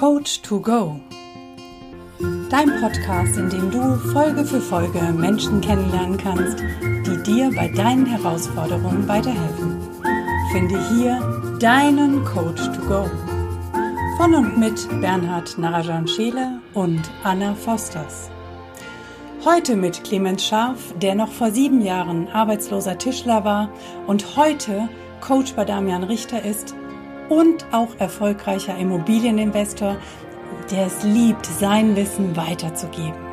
Coach to Go. Dein Podcast, in dem du Folge für Folge Menschen kennenlernen kannst, die dir bei deinen Herausforderungen weiterhelfen. Finde hier deinen Coach to Go. Von und mit Bernhard Narajan Scheele und Anna Fosters. Heute mit Clemens Scharf, der noch vor sieben Jahren arbeitsloser Tischler war und heute Coach bei Damian Richter ist und auch erfolgreicher Immobilieninvestor, der es liebt, sein Wissen weiterzugeben.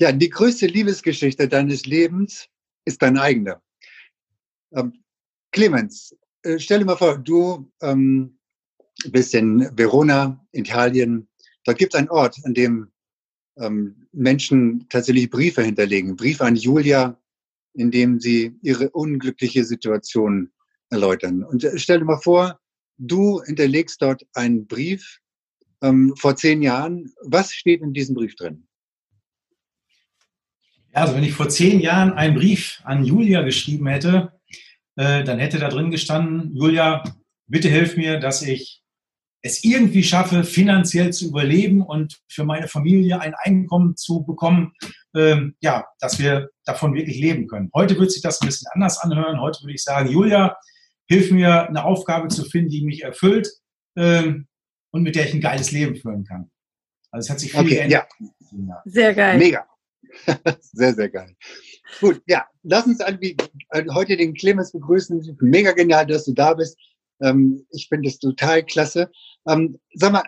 Ja, die größte Liebesgeschichte deines Lebens ist dein eigener. Ähm, Clemens, äh, stell dir mal vor, du ähm, bist in Verona, Italien. Dort gibt es einen Ort, an dem ähm, Menschen tatsächlich Briefe hinterlegen. Briefe an Julia, in dem sie ihre unglückliche Situation erläutern. Und äh, stell dir mal vor, du hinterlegst dort einen Brief ähm, vor zehn Jahren. Was steht in diesem Brief drin? Also wenn ich vor zehn Jahren einen Brief an Julia geschrieben hätte, äh, dann hätte da drin gestanden, Julia, bitte hilf mir, dass ich es irgendwie schaffe, finanziell zu überleben und für meine Familie ein Einkommen zu bekommen, ähm, ja, dass wir davon wirklich leben können. Heute wird sich das ein bisschen anders anhören. Heute würde ich sagen, Julia, hilf mir, eine Aufgabe zu finden, die mich erfüllt ähm, und mit der ich ein geiles Leben führen kann. Also es hat sich viel okay, geändert. Ja. Sehr geil. Mega. sehr, sehr geil. Gut, ja, lass uns heute den Clemens begrüßen. Mega genial, dass du da bist. Ähm, ich finde es total klasse. Ähm, sag mal,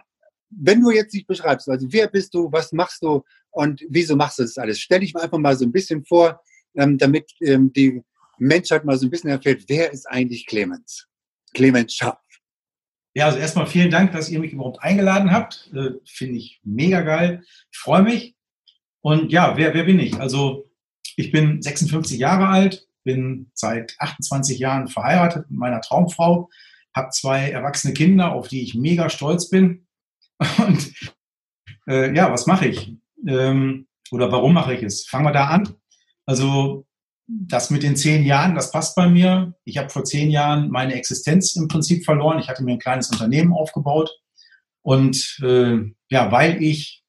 wenn du jetzt dich beschreibst, also wer bist du, was machst du und wieso machst du das alles? Stell dich mal einfach mal so ein bisschen vor, ähm, damit ähm, die Menschheit mal so ein bisschen erfährt, wer ist eigentlich Clemens? Clemens Scharf. Ja, also erstmal vielen Dank, dass ihr mich überhaupt eingeladen habt. Äh, Finde ich mega geil. Ich freue mich. Und ja, wer, wer bin ich? Also ich bin 56 Jahre alt, bin seit 28 Jahren verheiratet mit meiner Traumfrau habe zwei erwachsene Kinder, auf die ich mega stolz bin. Und äh, ja, was mache ich? Ähm, oder warum mache ich es? Fangen wir da an. Also das mit den zehn Jahren, das passt bei mir. Ich habe vor zehn Jahren meine Existenz im Prinzip verloren. Ich hatte mir ein kleines Unternehmen aufgebaut. Und äh, ja, weil ich,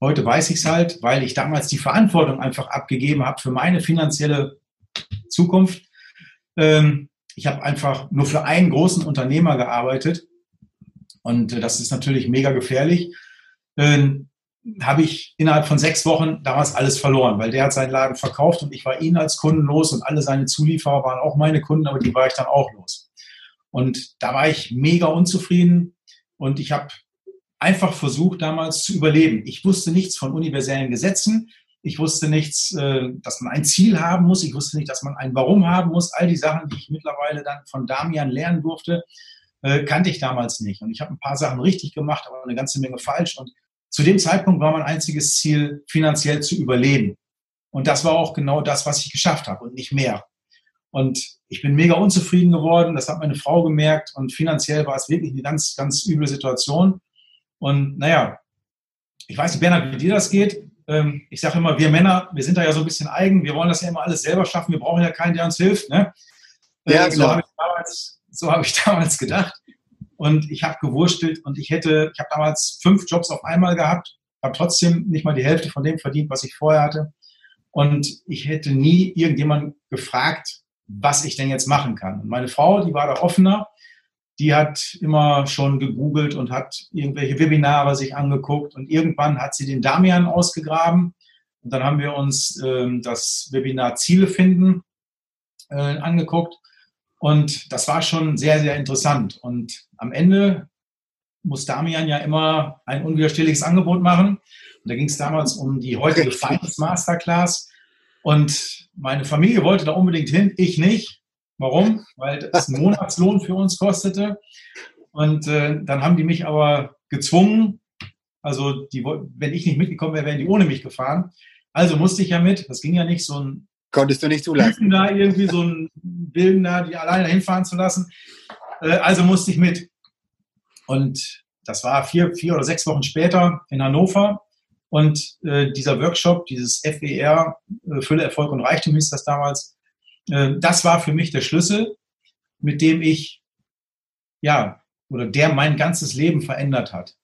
heute weiß ich es halt, weil ich damals die Verantwortung einfach abgegeben habe für meine finanzielle Zukunft, ähm, ich habe einfach nur für einen großen Unternehmer gearbeitet und äh, das ist natürlich mega gefährlich. Ähm, habe ich innerhalb von sechs Wochen damals alles verloren, weil der hat seinen Laden verkauft und ich war ihn als Kunden los und alle seine Zulieferer waren auch meine Kunden, aber die war ich dann auch los. Und da war ich mega unzufrieden und ich habe einfach versucht damals zu überleben. Ich wusste nichts von universellen Gesetzen. Ich wusste nichts, äh, dass man ein Ziel haben muss. Ich wusste nicht, dass man ein Warum haben muss. All die Sachen, die ich mittlerweile dann von Damian lernen durfte, äh, kannte ich damals nicht. Und ich habe ein paar Sachen richtig gemacht, aber eine ganze Menge falsch. Und zu dem Zeitpunkt war mein einziges Ziel, finanziell zu überleben. Und das war auch genau das, was ich geschafft habe und nicht mehr. Und ich bin mega unzufrieden geworden. Das hat meine Frau gemerkt. Und finanziell war es wirklich eine ganz, ganz üble Situation. Und naja, ich weiß nicht, Bernhard, wie dir das geht. Ähm, ich sage immer, wir Männer, wir sind da ja so ein bisschen eigen, wir wollen das ja immer alles selber schaffen, wir brauchen ja keinen, der uns hilft. Ne? Ja, äh, genau. So habe ich, damals, so hab ich damals gedacht. Und ich habe gewurstelt und ich hätte, ich habe damals fünf Jobs auf einmal gehabt, habe trotzdem nicht mal die Hälfte von dem verdient, was ich vorher hatte. Und ich hätte nie irgendjemand gefragt, was ich denn jetzt machen kann. Und meine Frau, die war da offener die hat immer schon gegoogelt und hat irgendwelche Webinare sich angeguckt und irgendwann hat sie den Damian ausgegraben und dann haben wir uns äh, das Webinar Ziele finden äh, angeguckt und das war schon sehr, sehr interessant und am Ende muss Damian ja immer ein unwiderstehliches Angebot machen und da ging es damals um die heutige Finance Masterclass und meine Familie wollte da unbedingt hin, ich nicht Warum? Weil das einen Monatslohn für uns kostete. Und äh, dann haben die mich aber gezwungen. Also die, wenn ich nicht mitgekommen wäre, wären die ohne mich gefahren. Also musste ich ja mit. Das ging ja nicht, so ein Konntest du nicht zulassen. Da irgendwie so ein Bilden da, die alleine hinfahren zu lassen. Äh, also musste ich mit. Und das war vier, vier oder sechs Wochen später in Hannover. Und äh, dieser Workshop, dieses FER, äh, Fülle, Erfolg und Reichtum hieß das damals, äh, das war für mich der Schlüssel. mit dem ich, ja, oder der mein ganzes Leben verändert hat.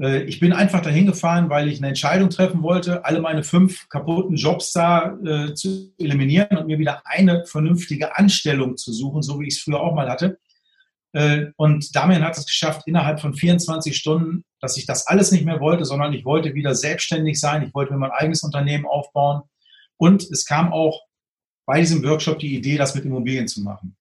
Äh, ich bin einfach dahin gefahren, weil ich eine Entscheidung treffen wollte, alle meine fünf kaputten Jobs da äh, zu eliminieren und mir wieder eine vernünftige Anstellung zu suchen, so wie ich es früher auch mal hatte. Äh, und Damian hat es geschafft, innerhalb von 24 Stunden, dass ich das alles nicht mehr wollte, sondern ich wollte wieder selbstständig sein. Ich wollte mir mein eigenes Unternehmen aufbauen. Und es kam auch bei diesem Workshop die Idee, das mit Immobilien zu machen.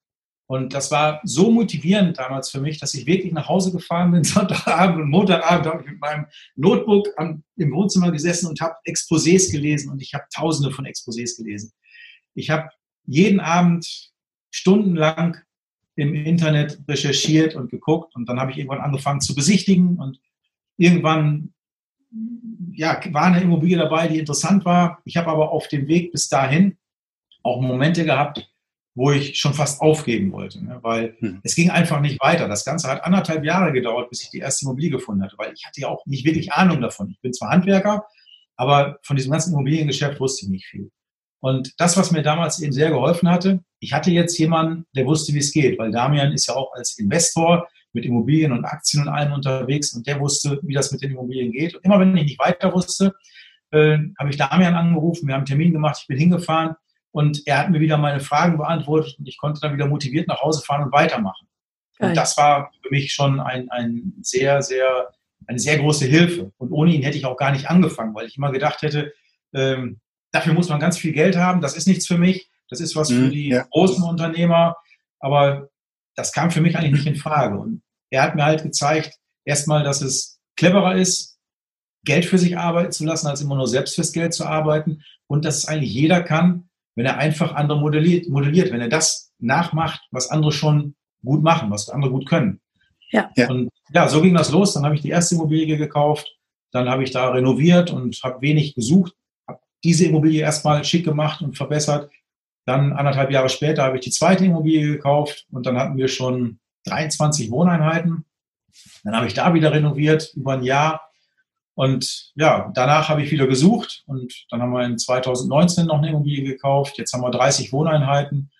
Und das war so motivierend damals für mich, dass ich wirklich nach Hause gefahren bin, Sonntagabend und Montagabend habe ich mit meinem Notebook am, im Wohnzimmer gesessen und habe Exposés gelesen und ich habe tausende von Exposés gelesen. Ich habe jeden Abend stundenlang im Internet recherchiert und geguckt und dann habe ich irgendwann angefangen zu besichtigen und irgendwann ja, war eine Immobilie dabei, die interessant war. Ich habe aber auf dem Weg bis dahin auch Momente gehabt, wo ich schon fast aufgeben wollte, ne? weil hm. es ging einfach nicht weiter. Das Ganze hat anderthalb Jahre gedauert, bis ich die erste Immobilie gefunden hatte, weil ich hatte ja auch nicht wirklich Ahnung davon. Ich bin zwar Handwerker, aber von diesem ganzen Immobiliengeschäft wusste ich nicht viel. Und das, was mir damals eben sehr geholfen hatte, ich hatte jetzt jemanden, der wusste, wie es geht, weil Damian ist ja auch als Investor mit Immobilien und Aktien und allem unterwegs und der wusste, wie das mit den Immobilien geht. Und immer wenn ich nicht weiter wusste, äh, habe ich Damian angerufen, wir haben einen Termin gemacht, ich bin hingefahren und er hat mir wieder meine Fragen beantwortet und ich konnte dann wieder motiviert nach Hause fahren und weitermachen. Geil. Und das war für mich schon ein, ein sehr, sehr, eine sehr große Hilfe. Und ohne ihn hätte ich auch gar nicht angefangen, weil ich immer gedacht hätte, ähm, dafür muss man ganz viel Geld haben, das ist nichts für mich, das ist was für mhm, die ja. großen Unternehmer, aber das kam für mich eigentlich nicht in Frage. Und er hat mir halt gezeigt, erstmal, dass es cleverer ist, Geld für sich arbeiten zu lassen, als immer nur selbst fürs Geld zu arbeiten und dass es eigentlich jeder kann, wenn er einfach andere modelliert, modelliert, wenn er das nachmacht, was andere schon gut machen, was andere gut können. Ja. Und ja, so ging das los. Dann habe ich die erste Immobilie gekauft, dann habe ich da renoviert und habe wenig gesucht, habe diese Immobilie erstmal schick gemacht und verbessert. Dann anderthalb Jahre später habe ich die zweite Immobilie gekauft und dann hatten wir schon 23 Wohneinheiten. Dann habe ich da wieder renoviert über ein Jahr und ja, danach habe ich wieder gesucht und dann haben wir in 2019 noch eine Immobilie gekauft. Jetzt haben wir 30 Wohneinheiten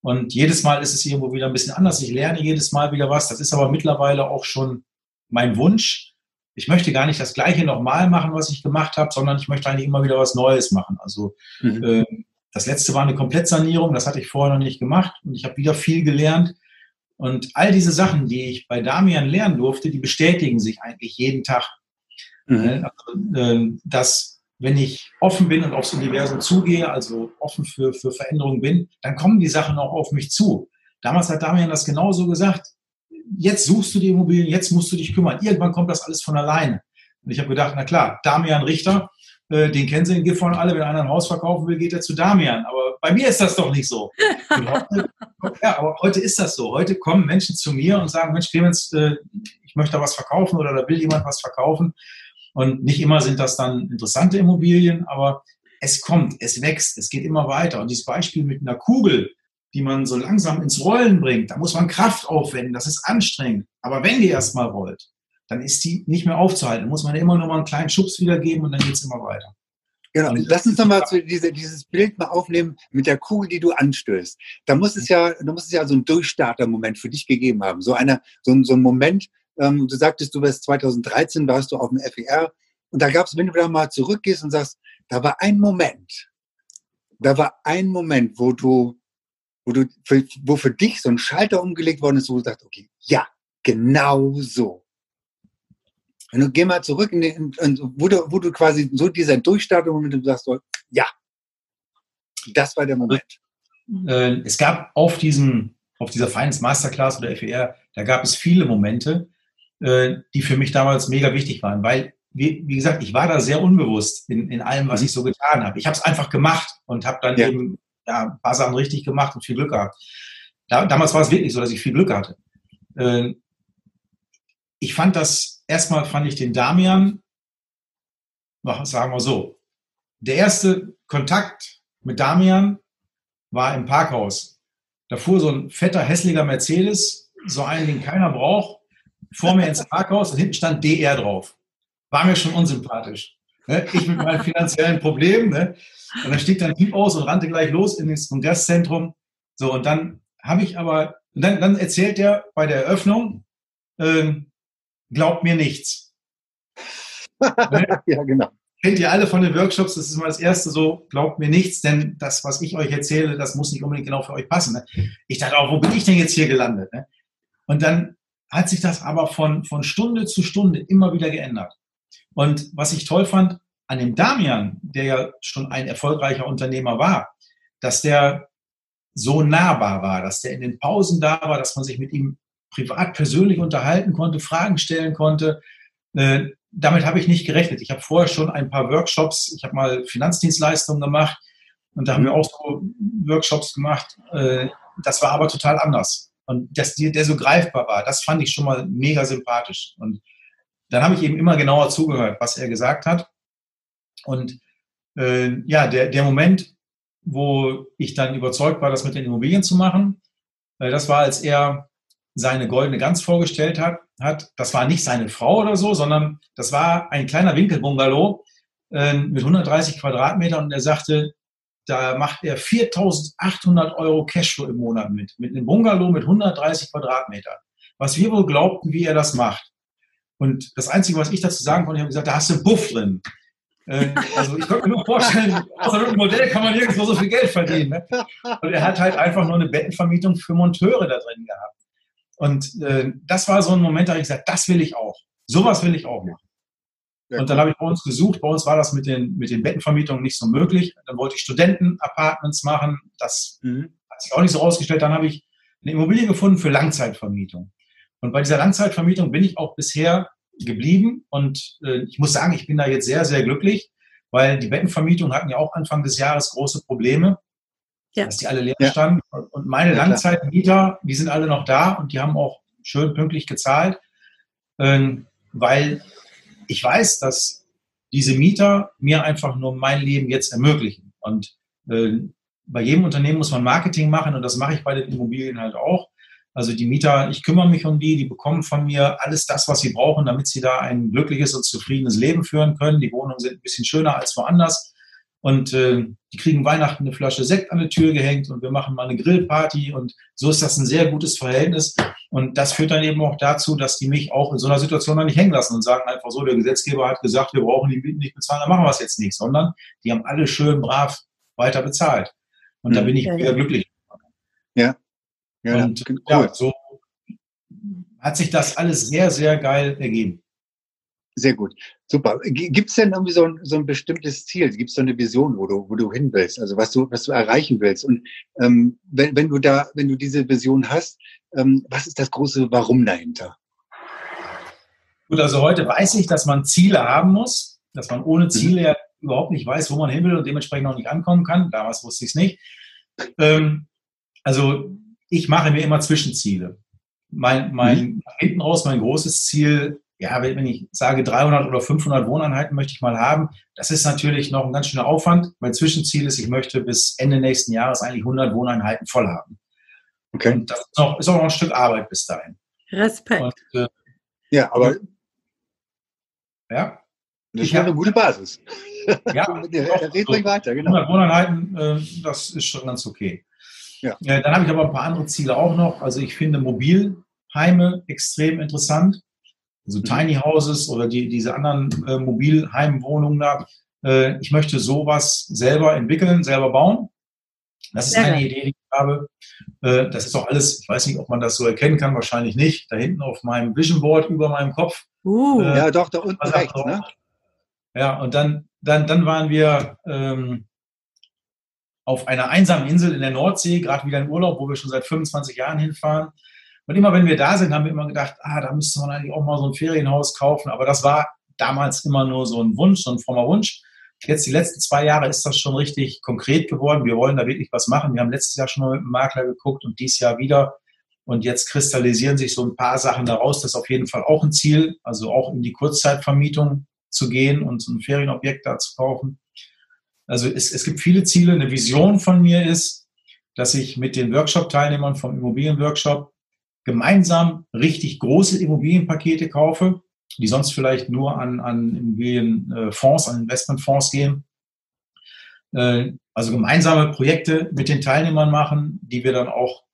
und jedes Mal ist es irgendwo wieder ein bisschen anders. Ich lerne jedes Mal wieder was. Das ist aber mittlerweile auch schon mein Wunsch. Ich möchte gar nicht das Gleiche nochmal machen, was ich gemacht habe, sondern ich möchte eigentlich immer wieder was Neues machen. Also mhm. äh, das letzte war eine Komplettsanierung, das hatte ich vorher noch nicht gemacht und ich habe wieder viel gelernt. Und all diese Sachen, die ich bei Damian lernen durfte, die bestätigen sich eigentlich jeden Tag. Mhm. Also, ähm, dass wenn ich offen bin und aufs Universum zugehe, also offen für, für Veränderungen bin, dann kommen die Sachen auch auf mich zu. Damals hat Damian das genauso gesagt. Jetzt suchst du die Immobilien, jetzt musst du dich kümmern. Irgendwann kommt das alles von alleine. Und ich habe gedacht, na klar, Damian Richter, äh, den kennen Sie in Gifhorn alle. Wenn einer ein Haus verkaufen will, geht er zu Damian. Aber bei mir ist das doch nicht so. Ja, aber heute ist das so. Heute kommen Menschen zu mir und sagen, Mensch, Clemens, äh, ich möchte da was verkaufen oder da will jemand was verkaufen. Und nicht immer sind das dann interessante Immobilien, aber es kommt, es wächst, es geht immer weiter. Und dieses Beispiel mit einer Kugel, die man so langsam ins Rollen bringt, da muss man Kraft aufwenden, das ist anstrengend. Aber wenn die erstmal rollt, dann ist die nicht mehr aufzuhalten. Dann muss man immer nur mal einen kleinen Schubs wiedergeben und dann geht es immer weiter. Genau, lass uns nochmal diese, dieses Bild mal aufnehmen mit der Kugel, die du anstößt. Da muss es ja, da muss es ja so einen Durchstarter-Moment für dich gegeben haben. So einer, so, ein, so ein Moment, ähm, du sagtest, du warst 2013, warst du auf dem FER. Und da gab es, wenn du da mal zurückgehst und sagst, da war ein Moment, da war ein Moment, wo du, wo du, für, wo für dich so ein Schalter umgelegt worden ist, wo du sagst, okay, ja, genau so. Und du geh mal zurück in den, in, wo, du, wo du quasi so dieser Durchstartmoment, du sagst, ja, das war der Moment. Äh, es gab auf diesem, auf dieser Finance Masterclass oder FER, da gab es viele Momente, äh, die für mich damals mega wichtig waren, weil, wie, wie gesagt, ich war da sehr unbewusst in, in allem, was mhm. ich so getan habe. Ich habe es einfach gemacht und habe dann ja. eben ja, ein paar Sachen richtig gemacht und viel Glück gehabt. Da, damals war es wirklich so, dass ich viel Glück hatte. Äh, ich fand das, erstmal fand ich den Damian, sagen wir so, der erste Kontakt mit Damian war im Parkhaus. Da fuhr so ein fetter, hässlicher Mercedes, so einen, den keiner braucht, vor mir ins Parkhaus und hinten stand DR drauf. War mir schon unsympathisch. Ne? Ich mit meinen finanziellen Problemen. Ne? Und dann stieg dann Typ aus und rannte gleich los in das Kongresszentrum. So, und dann habe ich aber Und dann, dann erzählt er bei der Eröffnung, äh, glaubt mir nichts. ja, genau. Kennt ihr alle von den Workshops, das ist mal das erste so, glaubt mir nichts, denn das, was ich euch erzähle, das muss nicht unbedingt genau für euch passen. Ne? Ich dachte auch, wo bin ich denn jetzt hier gelandet? Ne? Und dann hat sich das aber von, von Stunde zu Stunde immer wieder geändert. Und was ich toll fand an dem Damian, der ja schon ein erfolgreicher Unternehmer war, dass der so nahbar war, dass der in den Pausen da war, dass man sich mit ihm privat persönlich unterhalten konnte, Fragen stellen konnte. Äh, damit habe ich nicht gerechnet. Ich habe vorher schon ein paar Workshops, ich habe mal Finanzdienstleistungen gemacht und da haben wir auch so Workshops gemacht. Äh, das war aber total anders. Und dass der so greifbar war, das fand ich schon mal mega sympathisch. Und dann habe ich eben immer genauer zugehört, was er gesagt hat. Und äh, ja, der, der Moment, wo ich dann überzeugt war, das mit den Immobilien zu machen, äh, das war, als er seine goldene Gans vorgestellt hat, hat. Das war nicht seine Frau oder so, sondern das war ein kleiner Winkelbungalow äh, mit 130 Quadratmetern und er sagte, da macht er 4.800 Euro Cashflow im Monat mit, mit einem Bungalow mit 130 Quadratmetern. Was wir wohl glaubten, wie er das macht. Und das Einzige, was ich dazu sagen konnte, ich habe gesagt, da hast du Buff drin. Äh, also ich könnte mir nur vorstellen, außer einem Modell kann man nirgendwo so viel Geld verdienen. Ne? Und er hat halt einfach nur eine Bettenvermietung für Monteure da drin gehabt. Und äh, das war so ein Moment, da habe ich gesagt, das will ich auch. Sowas will ich auch machen. Und dann habe ich bei uns gesucht. Bei uns war das mit den, mit den Bettenvermietungen nicht so möglich. Dann wollte ich Studenten-Apartments machen. Das mhm. hat sich auch nicht so rausgestellt. Dann habe ich eine Immobilie gefunden für Langzeitvermietung. Und bei dieser Langzeitvermietung bin ich auch bisher geblieben. Und äh, ich muss sagen, ich bin da jetzt sehr, sehr glücklich, weil die Bettenvermietungen hatten ja auch Anfang des Jahres große Probleme, ja. dass die alle leer standen. Und meine ja, Langzeitmieter, die sind alle noch da und die haben auch schön pünktlich gezahlt, äh, weil ich weiß, dass diese Mieter mir einfach nur mein Leben jetzt ermöglichen. Und äh, bei jedem Unternehmen muss man Marketing machen und das mache ich bei den Immobilien halt auch. Also die Mieter, ich kümmere mich um die, die bekommen von mir alles das, was sie brauchen, damit sie da ein glückliches und zufriedenes Leben führen können. Die Wohnungen sind ein bisschen schöner als woanders. Und äh, die kriegen Weihnachten eine Flasche Sekt an die Tür gehängt und wir machen mal eine Grillparty und so ist das ein sehr gutes Verhältnis. Und das führt dann eben auch dazu, dass die mich auch in so einer Situation dann nicht hängen lassen und sagen einfach so, der Gesetzgeber hat gesagt, wir brauchen die Mieten nicht bezahlen, dann machen wir es jetzt nicht, sondern die haben alle schön brav weiter bezahlt. Und mhm. da hm. bin ich wieder glücklich. Ja, ja, und cool. ja, so hat sich das alles sehr, sehr geil ergeben. Sehr gut. Super. Gibt es denn irgendwie so ein, so ein bestimmtes Ziel? Gibt es so eine Vision, wo du, wo du hin willst? Also was du, was du erreichen willst? Und ähm, wenn, wenn du da, wenn du diese Vision hast, ähm, was ist das große Warum dahinter? Gut, also heute weiß ich, dass man Ziele haben muss, dass man ohne mhm. Ziele mhm. ja überhaupt nicht weiß, wo man hin will und dementsprechend auch nicht ankommen kann. Damals wusste ich es nicht. Ähm, also ich mache mir immer Zwischenziele. Mein, mein mhm. hinten raus mein großes Ziel, ja, wenn ich sage 300 oder 500 Wohneinheiten möchte ich mal haben, das ist natürlich noch ein ganz schöner Aufwand. Mein Zwischenziel ist, ich möchte bis Ende nächsten Jahres eigentlich 100 Wohneinheiten voll haben. Okay. Und das ist auch, ist auch noch ein Stück Arbeit bis dahin. Respekt. Und, äh, ja, aber ja. Das ist ja eine gute Basis. Ja, red ruhig weiter, genau. 100 Wohneinheiten, äh, das ist schon ganz okay. Ja. Äh, dann habe ich aber ein paar andere Ziele auch noch. Also ich finde Mobilheime extrem interessant. Also mhm. Tiny Houses oder die, diese anderen äh, Mobilheimwohnungen da. Äh, ich möchte sowas selber entwickeln, selber bauen. Das ist eine Idee, die ich habe. Äh, das ist auch alles, ich weiß nicht, ob man das so erkennen kann, wahrscheinlich nicht. Da hinten auf meinem Vision Board über meinem Kopf. Uh, äh, ja, doch, da unten rechts, ne? Ja, und dann, dann, dann waren wir ähm, auf einer einsamen Insel in der Nordsee, gerade wieder in Urlaub, wo wir schon seit 25 Jahren hinfahren. Und immer wenn wir da sind, haben wir immer gedacht, ah, da müsste man eigentlich auch mal so ein Ferienhaus kaufen. Aber das war damals immer nur so ein Wunsch, so ein frommer Wunsch. Jetzt die letzten zwei Jahre ist das schon richtig konkret geworden. Wir wollen da wirklich was machen. Wir haben letztes Jahr schon mal mit dem Makler geguckt und dieses Jahr wieder. Und jetzt kristallisieren sich so ein paar Sachen daraus. Das ist auf jeden Fall auch ein Ziel, also auch in die Kurzzeitvermietung zu gehen und so ein Ferienobjekt da zu kaufen. Also es, es gibt viele Ziele. Eine Vision von mir ist, dass ich mit den Workshop-Teilnehmern vom Immobilienworkshop gemeinsam richtig große Immobilienpakete kaufe, die sonst vielleicht nur an, an Immobilienfonds, an Investmentfonds gehen. Äh, also gemeinsame Projekte mit den Teilnehmern machen, die wir dann auch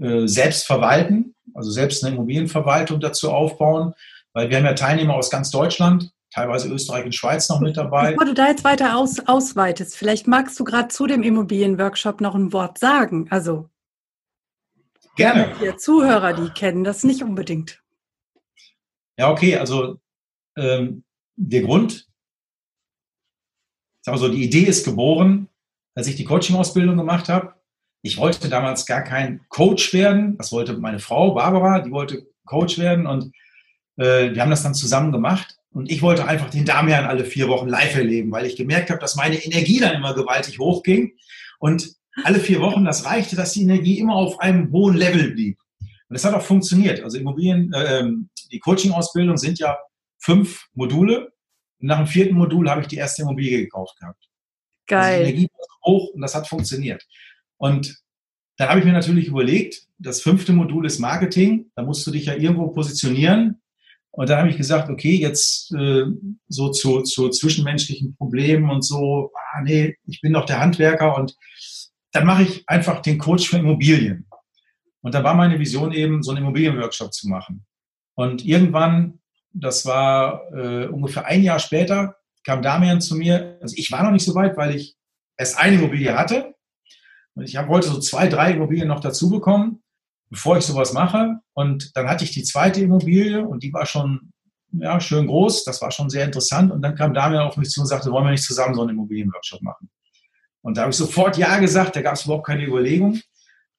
äh, selbst verwalten, also selbst eine Immobilienverwaltung dazu aufbauen, weil wir haben ja Teilnehmer aus ganz Deutschland, teilweise Österreich und Schweiz noch mit dabei. Bevor du da jetzt weiter aus, ausweitest, vielleicht magst du gerade zu dem Immobilienworkshop noch ein Wort sagen. Also gerne. Die Zuhörer, die kennen das nicht unbedingt. Ja, okay, also ähm, der Grund, sagen wir so, die Idee ist geboren, als ich die Coaching-Ausbildung gemacht habe. Ich wollte damals gar kein Coach werden. Das wollte meine Frau Barbara, die wollte Coach werden und äh, wir haben das dann zusammen gemacht. Und ich wollte einfach den Damian alle vier Wochen live erleben, weil ich gemerkt habe, dass meine Energie dann immer gewaltig hochging. Und alle vier Wochen, das reichte, dass die Energie immer auf einem hohen Level blieb. Und das hat auch funktioniert. Also Immobilien, äh, die Coaching-Ausbildung sind ja fünf Module. Und nach dem vierten Modul habe ich die erste Immobilie gekauft gehabt. Geil. Also die Energie war hoch und das hat funktioniert. Und dann habe ich mir natürlich überlegt, das fünfte Modul ist Marketing. Da musst du dich ja irgendwo positionieren. Und dann habe ich gesagt, okay, jetzt äh, so zu, zu zwischenmenschlichen Problemen und so, ah, nee, ich bin doch der Handwerker und dann mache ich einfach den Coach für Immobilien. Und da war meine Vision eben, so einen Immobilienworkshop zu machen. Und irgendwann, das war äh, ungefähr ein Jahr später, kam Damian zu mir. Also ich war noch nicht so weit, weil ich erst eine Immobilie hatte. Und ich hab, wollte so zwei, drei Immobilien noch dazu bekommen bevor ich sowas mache. Und dann hatte ich die zweite Immobilie und die war schon ja, schön groß. Das war schon sehr interessant. Und dann kam Damian auf mich zu und sagte, wollen wir nicht zusammen so einen Immobilienworkshop machen? Und da habe ich sofort Ja gesagt. Da gab es überhaupt keine Überlegung.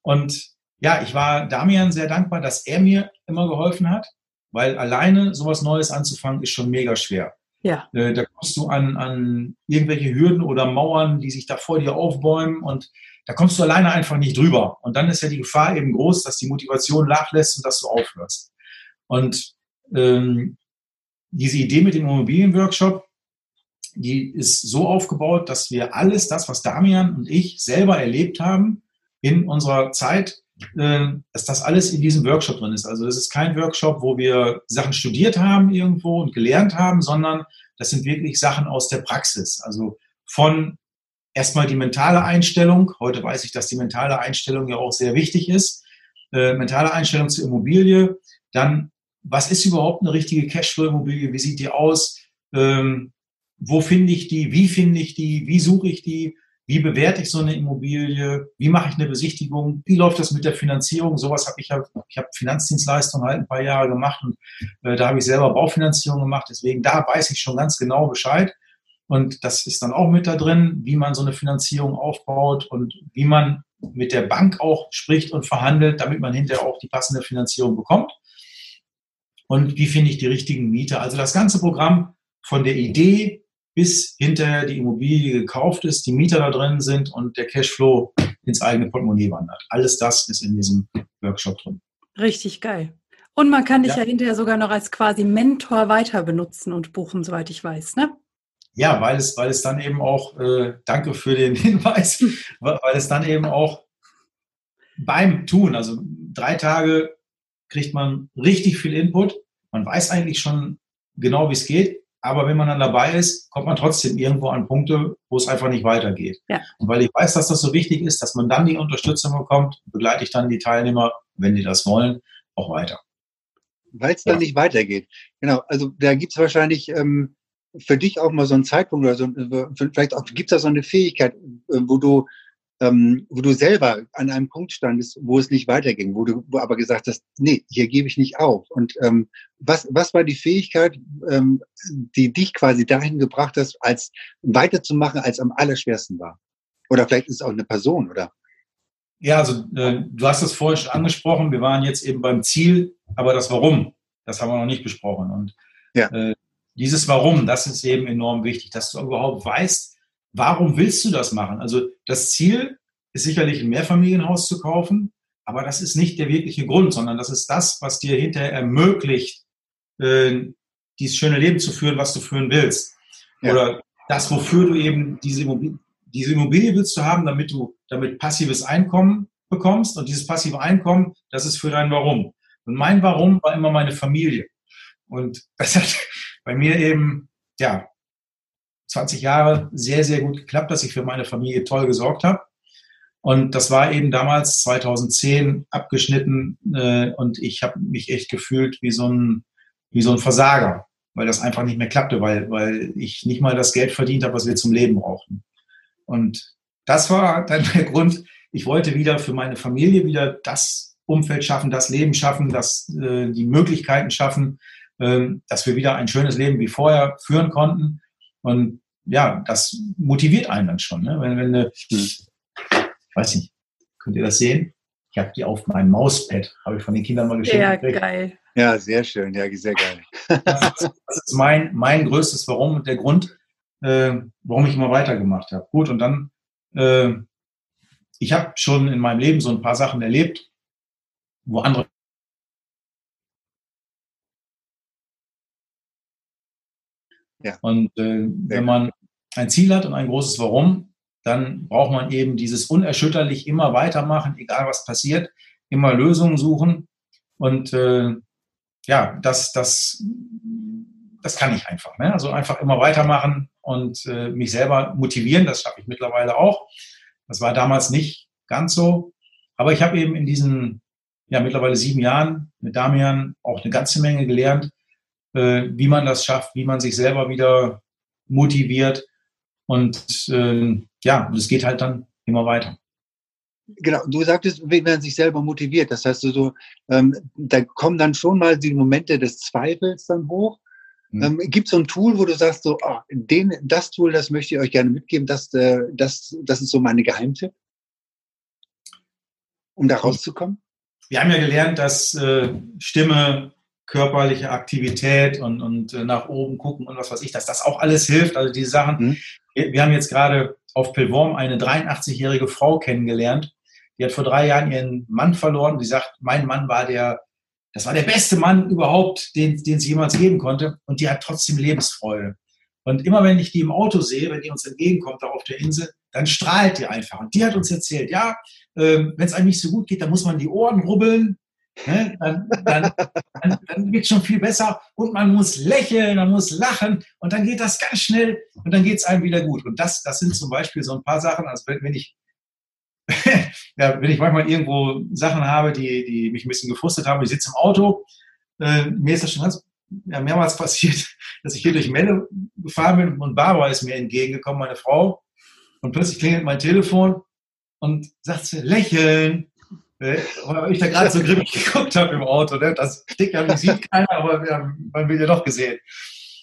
Und ja, ich war Damian sehr dankbar, dass er mir immer geholfen hat, weil alleine sowas Neues anzufangen ist schon mega schwer. Ja. Äh, da kommst du an, an irgendwelche Hürden oder Mauern, die sich da vor dir aufbäumen und da kommst du alleine einfach nicht drüber. Und dann ist ja die Gefahr eben groß, dass die Motivation nachlässt und dass du aufhörst. Und ähm, diese Idee mit dem Immobilienworkshop, die ist so aufgebaut, dass wir alles das, was Damian und ich selber erlebt haben in unserer Zeit, äh, dass das alles in diesem Workshop drin ist. Also das ist kein Workshop, wo wir Sachen studiert haben irgendwo und gelernt haben, sondern das sind wirklich Sachen aus der Praxis. Also von erstmal die mentale Einstellung. Heute weiß ich, dass die mentale Einstellung ja auch sehr wichtig ist. Äh, mentale Einstellung zur Immobilie. Dann, was ist überhaupt eine richtige Cashflow-Immobilie? Wie sieht die aus? Ähm, wo finde ich die? Wie finde ich die? Wie suche ich die? Wie bewerte ich so eine Immobilie? Wie mache ich eine Besichtigung? Wie läuft das mit der Finanzierung? Sowas habe ich ja, ich habe Finanzdienstleistungen halt ein paar Jahre gemacht und äh, da habe ich selber Baufinanzierung gemacht. Deswegen da weiß ich schon ganz genau Bescheid. Und das ist dann auch mit da drin, wie man so eine Finanzierung aufbaut und wie man mit der Bank auch spricht und verhandelt, damit man hinterher auch die passende Finanzierung bekommt. Und wie finde ich die richtigen Mieter? Also das ganze Programm von der Idee bis hinterher die Immobilie gekauft ist, die Mieter da drin sind und der Cashflow ins eigene Portemonnaie wandert. Alles das ist in diesem Workshop drin. Richtig geil. Und man kann dich ja, ja hinterher sogar noch als quasi Mentor weiter benutzen und buchen, soweit ich weiß, ne? Ja, weil es, weil es dann eben auch, äh, danke für den Hinweis, weil es dann eben auch beim Tun, also drei Tage kriegt man richtig viel Input. Man weiß eigentlich schon genau, wie es geht, aber wenn man dann dabei ist, kommt man trotzdem irgendwo an Punkte, wo es einfach nicht weitergeht. Ja. Und weil ich weiß, dass das so wichtig ist, dass man dann die Unterstützung bekommt, begleite ich dann die Teilnehmer, wenn die das wollen, auch weiter. Weil es dann ja. nicht weitergeht. Genau, also da gibt es wahrscheinlich ähm, für dich auch mal so einen Zeitpunkt oder so, vielleicht auch gibt es da so eine Fähigkeit, äh, wo du, ähm, wo du selber an einem Punkt standest, wo es nicht weiterging, wo du wo aber gesagt hast, nee, hier gebe ich nicht auf. Und ähm, was, was war die Fähigkeit, ähm, die dich quasi dahin gebracht hat, als weiterzumachen, als am allerschwersten war? Oder vielleicht ist es auch eine Person, oder? Ja, also äh, du hast es vorhin schon angesprochen, wir waren jetzt eben beim Ziel, aber das Warum, das haben wir noch nicht besprochen. Und ja. äh, dieses Warum, das ist eben enorm wichtig, dass du überhaupt weißt, warum willst du das machen? Also das Ziel ist sicherlich ein Mehrfamilienhaus zu kaufen, aber das ist nicht der wirkliche Grund, sondern das ist das, was dir hinterher ermöglicht, äh, dieses schöne Leben zu führen, was du führen willst. Ja. Oder das, wofür du eben diese Immobilie, diese Immobilie willst du haben, damit du damit passives Einkommen bekommst. Und dieses passive Einkommen, das ist für dein Warum. Und mein Warum war immer meine Familie. Und das hat bei mir eben, ja, 20 Jahre sehr, sehr gut geklappt, dass ich für meine Familie toll gesorgt habe. Und das war eben damals 2010 abgeschnitten äh, und ich habe mich echt gefühlt wie so ein wie so ein Versager, weil das einfach nicht mehr klappte, weil weil ich nicht mal das Geld verdient habe, was wir zum Leben brauchten. Und das war dann der Grund. Ich wollte wieder für meine Familie wieder das Umfeld schaffen, das Leben schaffen, das äh, die Möglichkeiten schaffen, äh, dass wir wieder ein schönes Leben wie vorher führen konnten. Und ja, das motiviert einen dann schon. Ne? Wenn, wenn eine, hm weiß nicht, könnt ihr das sehen? Ich habe die auf meinem Mauspad, habe ich von den Kindern mal geschenkt. Ja, geil. Ja, sehr schön, ja, sehr geil. das, ist, das ist mein, mein größtes Warum und der Grund, äh, warum ich immer weitergemacht habe. Gut, und dann, äh, ich habe schon in meinem Leben so ein paar Sachen erlebt, wo andere Ja. Und äh, wenn man ein Ziel hat und ein großes Warum, dann braucht man eben dieses unerschütterlich immer weitermachen, egal was passiert, immer Lösungen suchen. Und äh, ja, das, das, das kann ich einfach. Ne? Also einfach immer weitermachen und äh, mich selber motivieren. Das schaffe ich mittlerweile auch. Das war damals nicht ganz so. Aber ich habe eben in diesen ja, mittlerweile sieben Jahren mit Damian auch eine ganze Menge gelernt, äh, wie man das schafft, wie man sich selber wieder motiviert. Und äh, ja, es geht halt dann immer weiter. Genau, du sagtest, wenn man sich selber motiviert. Das heißt, so, ähm, da kommen dann schon mal die Momente des Zweifels dann hoch. Mhm. Ähm, Gibt es so ein Tool, wo du sagst, so, oh, den, das Tool, das möchte ich euch gerne mitgeben, das, äh, das, das ist so meine Geheimtipp, um da rauszukommen? Wir haben ja gelernt, dass äh, Stimme, körperliche Aktivität und, und äh, nach oben gucken und was weiß ich, dass das auch alles hilft. Also diese Sachen. Mhm. Wir, wir haben jetzt gerade auf Pilworm eine 83-jährige Frau kennengelernt. Die hat vor drei Jahren ihren Mann verloren. Die sagt, mein Mann war der, das war der beste Mann überhaupt, den, den sie jemals geben konnte. Und die hat trotzdem Lebensfreude. Und immer wenn ich die im Auto sehe, wenn die uns entgegenkommt da auf der Insel, dann strahlt die einfach. Und die hat uns erzählt, ja, äh, wenn es einem nicht so gut geht, dann muss man die Ohren rubbeln, Ne? Dann, dann, dann, dann wird es schon viel besser und man muss lächeln, man muss lachen und dann geht das ganz schnell und dann geht es einem wieder gut. Und das, das sind zum Beispiel so ein paar Sachen, also wenn, wenn ich ja, wenn ich manchmal irgendwo Sachen habe, die, die mich ein bisschen gefrustet haben, ich sitze im Auto, äh, mir ist das schon ganz ja, mehrmals passiert, dass ich hier durch Melle gefahren bin und Barbara ist mir entgegengekommen, meine Frau, und plötzlich klingelt mein Telefon und sagt sie, lächeln. Ne? Weil ich da gerade so grimmig geguckt habe im Auto. Ne? Das Stick ja, sieht keiner, aber ja, man will ja doch gesehen.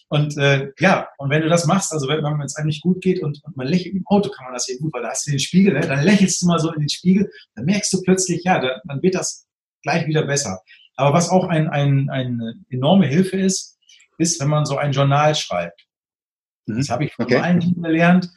Und äh, ja, und wenn du das machst, also wenn es einem nicht gut geht und, und, man lächelt im Auto, kann man das eben gut, weil da hast du den Spiegel, ne? dann lächelst du mal so in den Spiegel, dann merkst du plötzlich, ja, da, dann wird das gleich wieder besser. Aber was auch ein, ein, eine enorme Hilfe ist, ist, wenn man so ein Journal schreibt. Mhm. Das habe ich von okay. allen gelernt.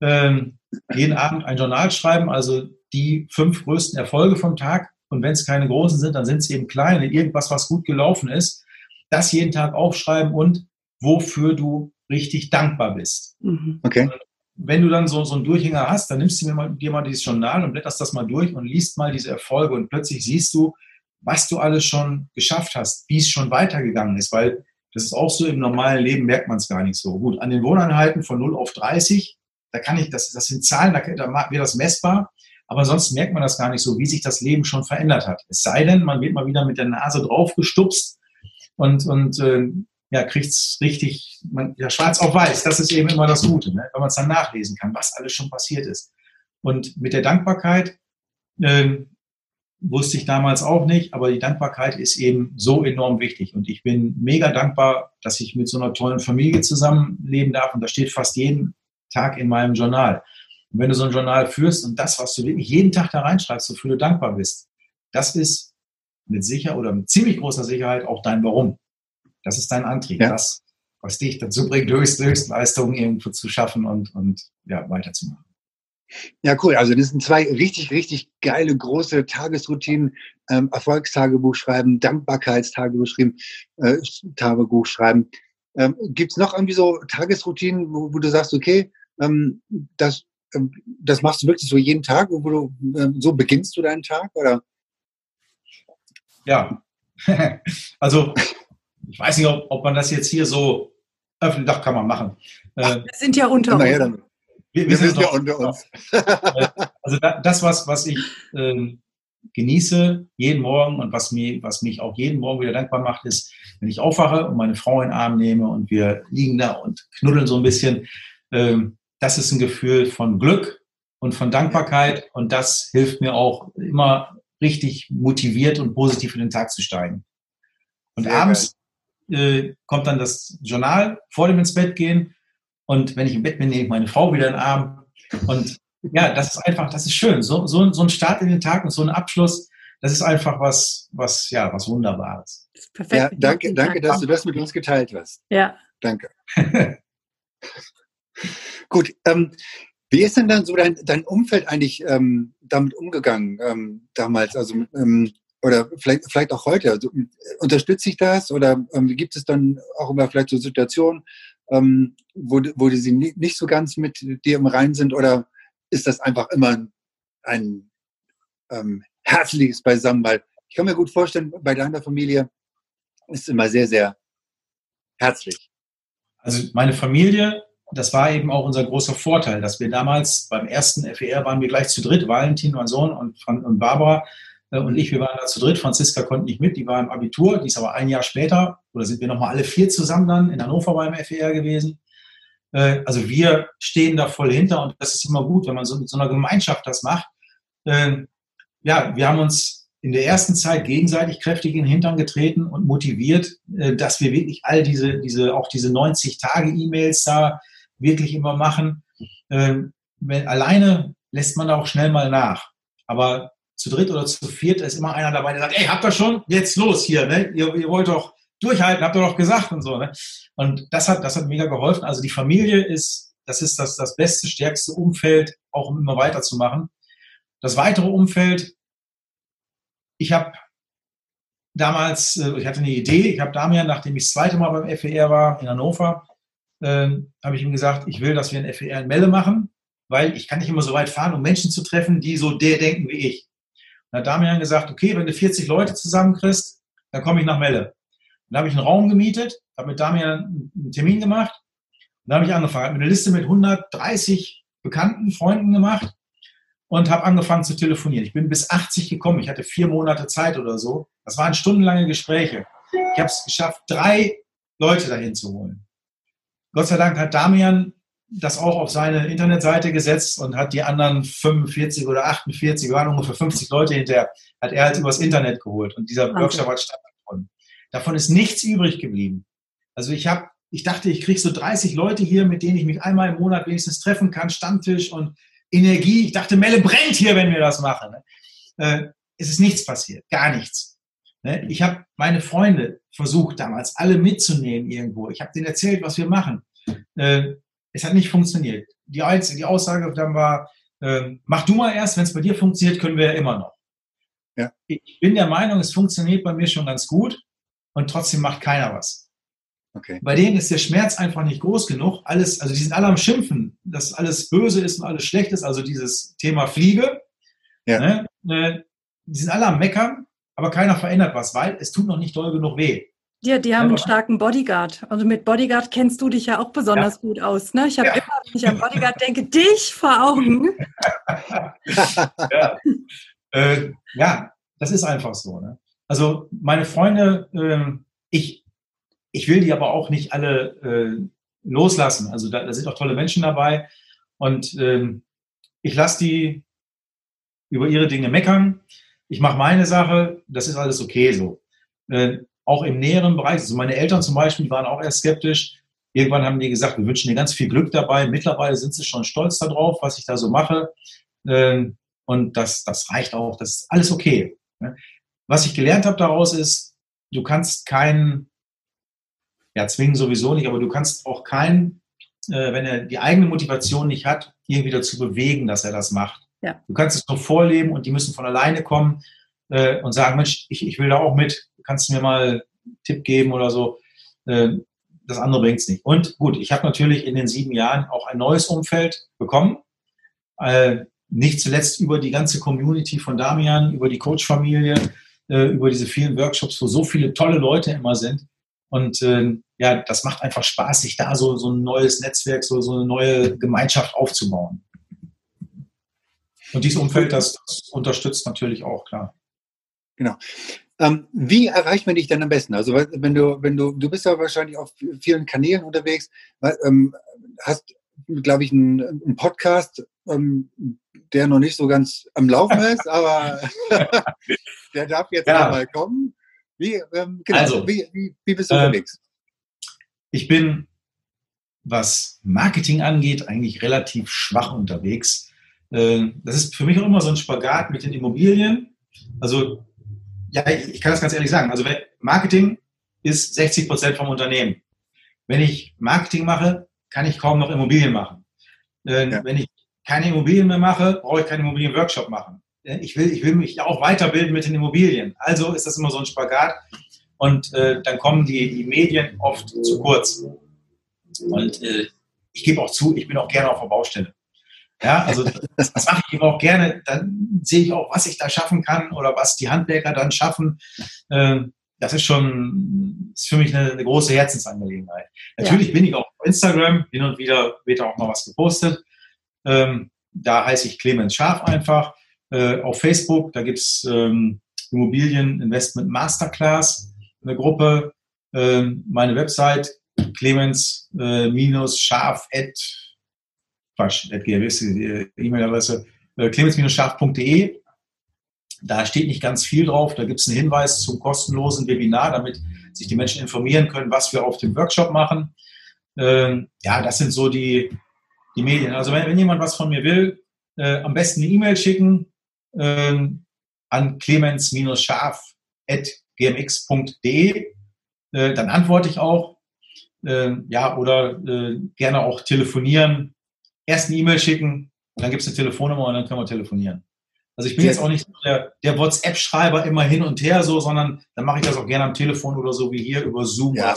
Ähm, jeden Abend ein Journal schreiben, also die fünf größten Erfolge vom Tag. Und wenn es keine großen sind, dann sind es eben kleine, irgendwas, was gut gelaufen ist. Das jeden Tag aufschreiben und wofür du richtig dankbar bist. Mhm. Okay. Und wenn du dann so, so einen Durchhänger hast, dann nimmst du dir mal, dir mal dieses Journal und blätterst das mal durch und liest mal diese Erfolge und plötzlich siehst du, was du alles schon geschafft hast, wie es schon weitergegangen ist, weil das ist auch so, im normalen Leben merkt man es gar nicht so. Gut, an den Wohneinheiten von 0 auf 30, da kann ich, das, das sind Zahlen, da, da wird das messbar, aber sonst merkt man das gar nicht so, wie sich das Leben schon verändert hat. Es sei denn, man wird mal wieder mit der Nase draufgestupst und, und äh, ja, kriegt es richtig, man, ja, schwarz auf weiß. Das ist eben immer das Gute, ne? wenn man es dann nachlesen kann, was alles schon passiert ist. Und mit der Dankbarkeit äh, wusste ich damals auch nicht, aber die Dankbarkeit ist eben so enorm wichtig. Und ich bin mega dankbar, dass ich mit so einer tollen Familie zusammenleben darf. Und das steht fast jeden Tag in meinem Journal. Und wenn du so ein Journal führst und das, was du wirklich jeden Tag da reinschreibst, wofür du dankbar bist, das ist mit sicher oder mit ziemlich großer Sicherheit auch dein Warum. Das ist dein Antrieb. Ja. Das, was dich dazu bringt, höchste, Höchstleistungen irgendwo zu schaffen und, und ja, weiterzumachen. Ja, cool. Also das sind zwei richtig, richtig geile, große Tagesroutinen. Ähm, Erfolgstagebuch schreiben, Dankbarkeitstagebuch schreiben. Äh, Tagebuch schreiben. Ähm, Gibt es noch irgendwie so Tagesroutinen, wo, wo du sagst, okay, ähm, das das machst du wirklich so jeden Tag, wo du, ähm, so beginnst du deinen Tag, oder? Ja, also ich weiß nicht, ob, ob, man das jetzt hier so öffentlich, doch kann man machen. Ach, wir sind ja unter uns. wir, wir, sind ja unter uns. also das, was, was ich ähm, genieße jeden Morgen und was, mir, was mich auch jeden Morgen wieder dankbar macht, ist, wenn ich aufwache und meine Frau in den Arm nehme und wir liegen da und knuddeln so ein bisschen. Ähm, das ist ein Gefühl von Glück und von Dankbarkeit und das hilft mir auch immer richtig motiviert und positiv in den Tag zu steigen. Und Sehr abends äh, kommt dann das Journal vor dem ins Bett gehen und wenn ich im Bett bin, nehme ich meine Frau wieder in den Arm und ja, das ist einfach, das ist schön. So, so, so ein Start in den Tag und so ein Abschluss, das ist einfach was, was, ja, was Wunderbares. Perfekt. Ja, danke, danke, dass du das mit uns geteilt hast. Ja. Danke. Gut, ähm, wie ist denn dann so dein, dein Umfeld eigentlich ähm, damit umgegangen ähm, damals? Also ähm, oder vielleicht, vielleicht auch heute. Also, unterstütze ich das oder ähm, gibt es dann auch immer vielleicht so Situationen, ähm, wo, wo die sie nicht so ganz mit dir im Reinen sind oder ist das einfach immer ein ähm, herzliches Beisammen, weil ich kann mir gut vorstellen, bei deiner Familie ist es immer sehr, sehr herzlich. Also meine Familie, das war eben auch unser großer Vorteil, dass wir damals beim ersten FER waren wir gleich zu dritt, Valentin, mein Sohn und, und Barbara äh, und ich, wir waren da zu dritt. Franziska konnte nicht mit, die war im Abitur, die ist aber ein Jahr später, oder sind wir nochmal alle vier zusammen dann in Hannover beim FER gewesen. Äh, also wir stehen da voll hinter und das ist immer gut, wenn man so mit so einer Gemeinschaft das macht. Ähm, ja, wir haben uns in der ersten Zeit gegenseitig kräftig in den Hintern getreten und motiviert, äh, dass wir wirklich all diese, diese, auch diese 90 Tage E-Mails da wirklich immer machen. Ähm, alleine lässt man da auch schnell mal nach. Aber zu dritt oder zu viert ist immer einer dabei, der sagt, ey, habt ihr schon? Jetzt los hier, ne? Ihr, ihr wollt doch durchhalten, habt ihr doch gesagt und so. Ne? Und das hat, das hat mega geholfen. Also die Familie ist, das ist das, das beste, stärkste Umfeld, auch um immer weiterzumachen. Das weitere Umfeld, ich habe damals, äh, ich hatte eine Idee, ich habe Damian, nachdem ich das zweite Mal beim FER war in Hannover, äh, habe ich ihm gesagt, ich will, dass wir ein FER in Melle machen, weil ich kann nicht immer so weit fahren, um Menschen zu treffen, die so der denken wie ich. Dann hat Damian gesagt, okay, wenn du 40 Leute zusammenkriegst, dann komme ich nach Melle. Dann habe ich einen Raum gemietet, habe mit Damian einen Termin gemacht und dann habe ich angefangen, habe eine Liste mit 130 bekannten Freunden gemacht und habe angefangen zu telefonieren. Ich bin bis 80 gekommen. Ich hatte vier Monate Zeit oder so. Das waren stundenlange Gespräche. Ich habe es geschafft, drei Leute dahin zu holen. Gott sei Dank hat Damian das auch auf seine Internetseite gesetzt und hat die anderen 45 oder 48, waren ungefähr 50 Leute hinterher, hat er halt übers Internet geholt. Und dieser Workshop hat stattgefunden. Davon ist nichts übrig geblieben. Also ich habe, ich dachte, ich kriege so 30 Leute hier, mit denen ich mich einmal im Monat wenigstens treffen kann, Stammtisch und Energie. Ich dachte, Melle brennt hier, wenn wir das machen. Äh, es ist nichts passiert, gar nichts. Ne? Ich habe meine Freunde versucht damals alle mitzunehmen irgendwo. Ich habe denen erzählt, was wir machen. Äh, es hat nicht funktioniert. Die, die Aussage dann war, äh, mach du mal erst, wenn es bei dir funktioniert, können wir ja immer noch. Ja. Ich bin der Meinung, es funktioniert bei mir schon ganz gut und trotzdem macht keiner was. Okay. Bei denen ist der Schmerz einfach nicht groß genug. Alles, also die sind alle am Schimpfen, dass alles böse ist und alles schlecht ist. Also dieses Thema Fliege. Ja. Ne? Äh, die sind alle am Meckern, aber keiner verändert was, weil es tut noch nicht doll genug weh. Ja, die haben einen starken Bodyguard. Also mit Bodyguard kennst du dich ja auch besonders ja. gut aus. Ne? Ich habe ja. immer, wenn ich an Bodyguard denke, dich vor Augen. ja. Äh, ja, das ist einfach so. Ne? Also meine Freunde, äh, ich, ich will die aber auch nicht alle äh, loslassen. Also da, da, sind auch tolle Menschen dabei. Und ähm, ich lasse die über ihre Dinge meckern. Ich mache meine Sache, das ist alles okay so. Äh, auch im näheren Bereich. Also meine Eltern zum Beispiel waren auch erst skeptisch. Irgendwann haben die gesagt, wir wünschen dir ganz viel Glück dabei. Mittlerweile sind sie schon stolz darauf, was ich da so mache. Ähm, und das, das reicht auch. Das ist alles okay. Ne? Was ich gelernt habe daraus ist, du kannst keinen, ja, zwingen sowieso nicht, aber du kannst auch keinen, äh, wenn er die eigene Motivation nicht hat, irgendwie dazu bewegen, dass er das macht. Ja. Du kannst es nur vorleben und die müssen von alleine kommen äh, und sagen, Mensch, ich, ich will da auch mit kannst du mir mal einen Tipp geben oder so? Äh, das andere bringt es nicht. Und gut, ich habe natürlich in den sieben Jahren auch ein neues Umfeld bekommen. Äh, nicht zuletzt über die ganze Community von Damian, über die Coach-Familie, äh, über diese vielen Workshops, wo so viele tolle Leute immer sind. Und äh, ja, das macht einfach Spaß, sich da so, so ein neues Netzwerk, so, so eine neue Gemeinschaft aufzubauen. Und dieses Umfeld, das, das unterstützt natürlich auch, klar. Genau. Ähm, wie erreicht man dich denn am besten? Also wenn du, wenn du, du bist ja wahrscheinlich auf vielen Kanälen unterwegs, ähm, hast, glaube ich, einen, einen Podcast, ähm, der noch nicht so ganz am Laufen ist, aber der darf jetzt ja. mal kommen. Wie, ähm, genau, also, wie, wie, wie bist du äh, unterwegs? Ich bin, was Marketing angeht, eigentlich relativ schwach unterwegs. Äh, das ist für mich auch immer so ein Spagat mit den Immobilien. Also, ja, ich, kann das ganz ehrlich sagen. Also, Marketing ist 60 Prozent vom Unternehmen. Wenn ich Marketing mache, kann ich kaum noch Immobilien machen. Äh, ja. Wenn ich keine Immobilien mehr mache, brauche ich keinen Immobilienworkshop machen ich will, ich will mich auch weiterbilden mit den Immobilien. Also ist das immer so ein Spagat. Und äh, dann kommen die, die Medien oft zu kurz. Und äh, ich gebe auch zu, ich bin auch gerne auf der Baustelle. Ja, also das, das mache ich eben auch gerne. Dann sehe ich auch, was ich da schaffen kann oder was die Handwerker dann schaffen. Äh, das ist schon ist für mich eine, eine große Herzensangelegenheit. Natürlich ja. bin ich auch auf Instagram, hin und wieder wird auch mal was gepostet. Ähm, da heiße ich Clemens Scharf einfach äh, auf Facebook. Da gibt's ähm, Immobilien Investment Masterclass, eine Gruppe. Ähm, meine Website clemens-scharf äh, Quatsch, at GRWs, die E-Mail-Adresse äh, clemens-scharf.de. Da steht nicht ganz viel drauf. Da gibt es einen Hinweis zum kostenlosen Webinar, damit sich die Menschen informieren können, was wir auf dem Workshop machen. Ähm, ja, das sind so die, die Medien. Also wenn, wenn jemand was von mir will, äh, am besten eine E-Mail schicken ähm, an clemens-scharf.gmx.de. Äh, dann antworte ich auch. Äh, ja, oder äh, gerne auch telefonieren. Erst eine E-Mail schicken, dann gibt es eine Telefonnummer und dann können wir telefonieren. Also ich bin jetzt auch nicht der, der WhatsApp-Schreiber immer hin und her so, sondern dann mache ich das auch gerne am Telefon oder so wie hier über Zoom ja.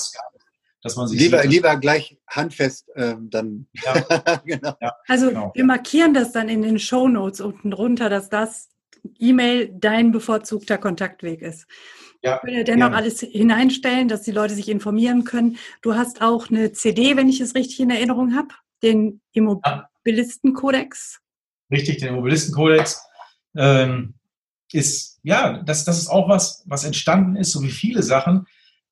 dass man sich lieber, sieht. lieber gleich handfest ähm, dann. Ja. genau. Ja, also genau. wir markieren das dann in den Show Notes unten drunter, dass das E-Mail dein bevorzugter Kontaktweg ist. Ja, ich würde dennoch ja. alles hineinstellen, dass die Leute sich informieren können. Du hast auch eine CD, wenn ich es richtig in Erinnerung habe, den Immobilistenkodex. Richtig, den Immobilistenkodex. Ähm, ist, ja, das, das ist auch was, was entstanden ist, so wie viele Sachen,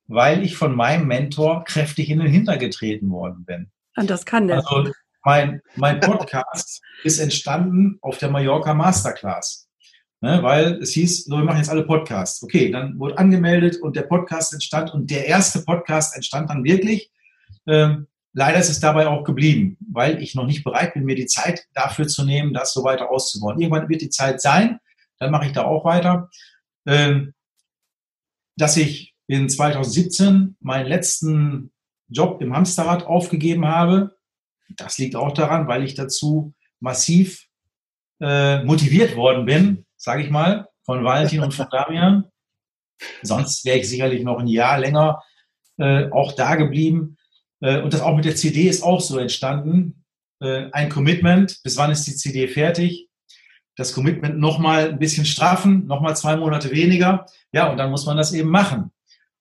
weil ich von meinem Mentor kräftig in den Hintergetreten worden bin. Und das kann der. Also mein, mein Podcast ist entstanden auf der Mallorca Masterclass. Ne, weil es hieß, so, wir machen jetzt alle Podcasts. Okay, dann wurde angemeldet und der Podcast entstand und der erste Podcast entstand dann wirklich. Ähm, leider ist es dabei auch geblieben, weil ich noch nicht bereit bin, mir die Zeit dafür zu nehmen, das so weiter auszubauen. Irgendwann wird die Zeit sein, dann mache ich da auch weiter. Ähm, dass ich in 2017 meinen letzten Job im Hamsterrad aufgegeben habe, das liegt auch daran, weil ich dazu massiv äh, motiviert worden bin, sage ich mal, von Valentin und von Damian. Sonst wäre ich sicherlich noch ein Jahr länger äh, auch da geblieben. Äh, und das auch mit der CD ist auch so entstanden. Äh, ein Commitment, bis wann ist die CD fertig? Das Commitment nochmal ein bisschen straffen, nochmal zwei Monate weniger. Ja, und dann muss man das eben machen.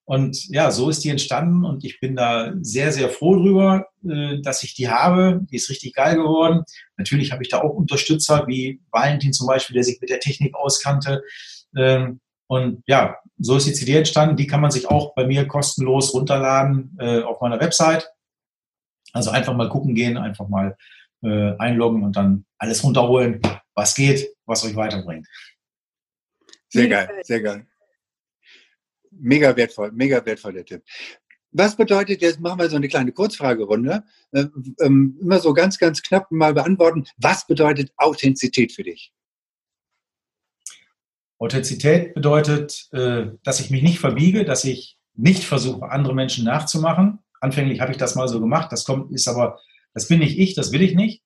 Und ja, so ist die entstanden und ich bin da sehr, sehr froh drüber, äh, dass ich die habe. Die ist richtig geil geworden. Natürlich habe ich da auch Unterstützer wie Valentin zum Beispiel, der sich mit der Technik auskannte. Ähm, und ja, so ist die CD entstanden. Die kann man sich auch bei mir kostenlos runterladen äh, auf meiner Website. Also einfach mal gucken gehen, einfach mal äh, einloggen und dann alles runterholen, was geht, was euch weiterbringt. Sehr geil, sehr geil. Mega wertvoll, mega wertvoll der Tipp. Was bedeutet, jetzt machen wir so eine kleine Kurzfragerunde, äh, ähm, immer so ganz, ganz knapp mal beantworten, was bedeutet Authentizität für dich? Authentizität bedeutet, äh, dass ich mich nicht verbiege, dass ich nicht versuche, andere Menschen nachzumachen. Anfänglich habe ich das mal so gemacht, das kommt, ist aber, das bin nicht ich, das will ich nicht.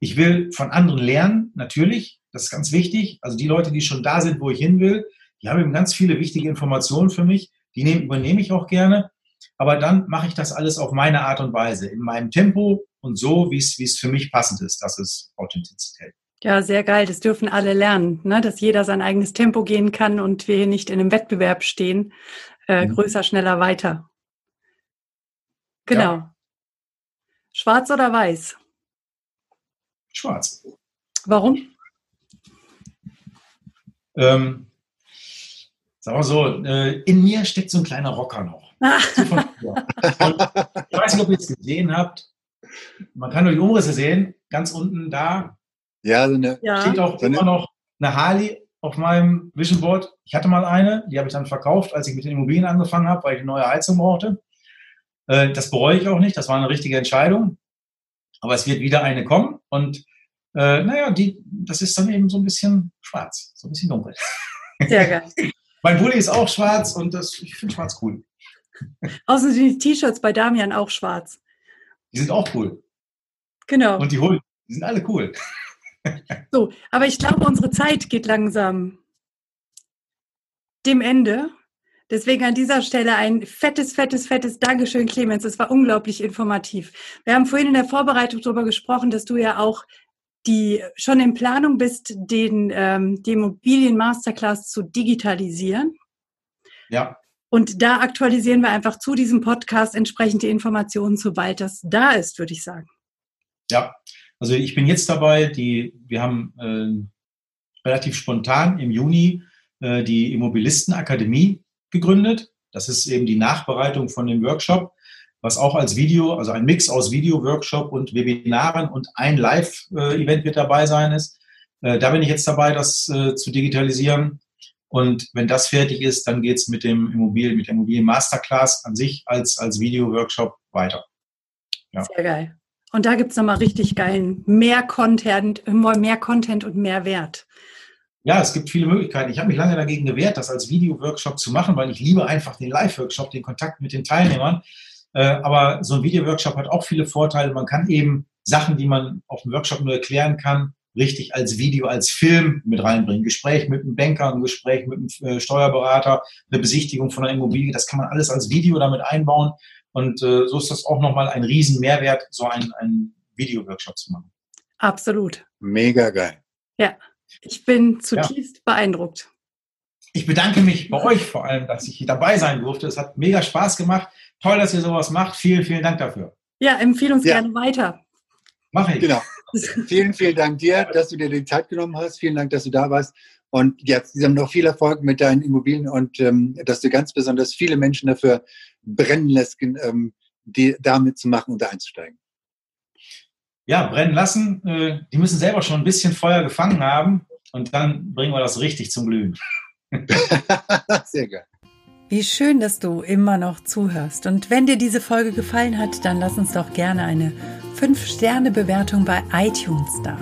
Ich will von anderen lernen, natürlich, das ist ganz wichtig. Also die Leute, die schon da sind, wo ich hin will, die haben eben ganz viele wichtige Informationen für mich, die nehm, übernehme ich auch gerne. Aber dann mache ich das alles auf meine Art und Weise, in meinem Tempo und so, wie es für mich passend ist. Das ist Authentizität. Ja, sehr geil. Das dürfen alle lernen, ne? dass jeder sein eigenes Tempo gehen kann und wir hier nicht in einem Wettbewerb stehen. Äh, mhm. Größer, schneller, weiter. Genau. Ja. Schwarz oder weiß? Schwarz. Warum? Ähm, sagen wir so, äh, in mir steckt so ein kleiner Rocker noch. Ich weiß nicht, ob ihr es gesehen habt. Man kann nur die Umrisse sehen. Ganz unten da Ja, so eine, ja. steht auch So eine- immer noch eine Harley auf meinem Vision Board. Ich hatte mal eine, die habe ich dann verkauft, als ich mit den Immobilien angefangen habe, weil ich eine neue Heizung brauchte. Äh, das bereue ich auch nicht. Das war eine richtige Entscheidung. Aber es wird wieder eine kommen und äh, naja, die, das ist dann eben so ein bisschen schwarz, so ein bisschen dunkel. Sehr geil. Mein Pulli ist auch schwarz und das, ich finde schwarz cool. Außerdem sind die T-Shirts bei Damian auch schwarz. Die sind auch cool. Genau. Und die Holen, die sind alle cool. So, aber ich glaube, unsere Zeit geht langsam dem Ende. Deswegen an dieser Stelle ein fettes, fettes, fettes Dankeschön, Clemens. Es war unglaublich informativ. Wir haben vorhin in der Vorbereitung darüber gesprochen, dass du ja auch die schon in Planung bist, den, ähm, die Immobilien Masterclass zu digitalisieren. Ja, Und da aktualisieren wir einfach zu diesem Podcast entsprechend die Informationen, sobald das da ist, würde ich sagen. ja. Also ich bin jetzt dabei, die, wir haben äh, relativ spontan im Juni äh, die Immobilistenakademie gegründet. Das ist eben die Nachbereitung von dem Workshop, was auch als Video, also ein Mix aus Video-Workshop und Webinaren und ein Live-Event wird dabei sein ist. Äh, da bin ich jetzt dabei, das äh, zu digitalisieren. Und wenn das fertig ist, dann geht's mit dem Immobilien, mit der Immobilien Masterclass an sich als, als Video-Workshop weiter. Ja. Sehr geil. Und da gibt's nochmal richtig geilen, mehr Content, mehr Content und mehr Wert. Ja, es gibt viele Möglichkeiten. Ich habe mich lange dagegen gewehrt, das als Video-Workshop zu machen, weil ich liebe einfach den Live-Workshop, den Kontakt mit den Teilnehmern. Äh, aber so ein Video-Workshop hat auch viele Vorteile. Man kann eben Sachen, die man auf dem Workshop nur erklären kann, richtig als Video, als Film mit reinbringen. Gespräch mit einem Banker, ein Gespräch mit einem äh, Steuerberater, eine Besichtigung von einer Immobilie. Das kann man alles als Video damit einbauen. Und äh, so ist das auch nochmal ein riesen Mehrwert, so einen, einen Video-Workshop zu machen. Absolut. mega geil. Ja. Ich bin zutiefst beeindruckt. Ich bedanke mich bei euch vor allem, dass ich hier dabei sein durfte. Es hat mega Spaß gemacht. Toll, dass ihr sowas macht. Vielen, vielen Dank dafür. Ja, empfehle uns Ja. gerne weiter. Mache ich. Genau. Vielen, vielen Dank dir, dass du dir die Zeit genommen hast. Vielen Dank, dass du da warst. Und jetzt haben noch viel Erfolg mit deinen Immobilien und ähm, dass du ganz besonders viele Menschen dafür brennen lässt, ähm, die damit zu machen und da einzusteigen. Ja, brennen lassen. Äh, die müssen selber schon ein bisschen Feuer gefangen haben. Und dann bringen wir das richtig zum Glühen. Sehr geil. Wie schön, dass du immer noch zuhörst. Und wenn dir diese Folge gefallen hat, dann lass uns doch gerne eine 5-Sterne-Bewertung bei iTunes da.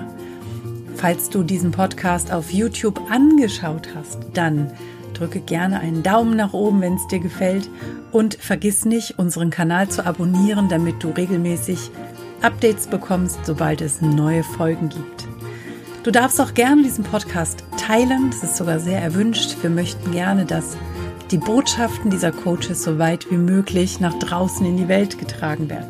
Falls du diesen Podcast auf YouTube angeschaut hast, dann drücke gerne einen Daumen nach oben, wenn es dir gefällt. Und vergiss nicht, unseren Kanal zu abonnieren, damit du regelmäßig Updates bekommst, sobald es neue Folgen gibt. Du darfst auch gerne diesen Podcast teilen. Das ist sogar sehr erwünscht. Wir möchten gerne, dass die Botschaften dieser Coaches so weit wie möglich nach draußen in die Welt getragen werden.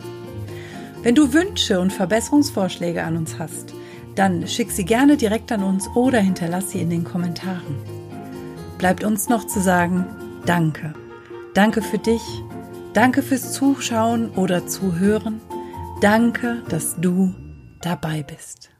Wenn du Wünsche und Verbesserungsvorschläge an uns hast, dann schick sie gerne direkt an uns oder hinterlass sie in den Kommentaren. Bleibt uns noch zu sagen, danke. Danke für dich. Danke fürs Zuschauen oder Zuhören. Danke, dass du dabei bist.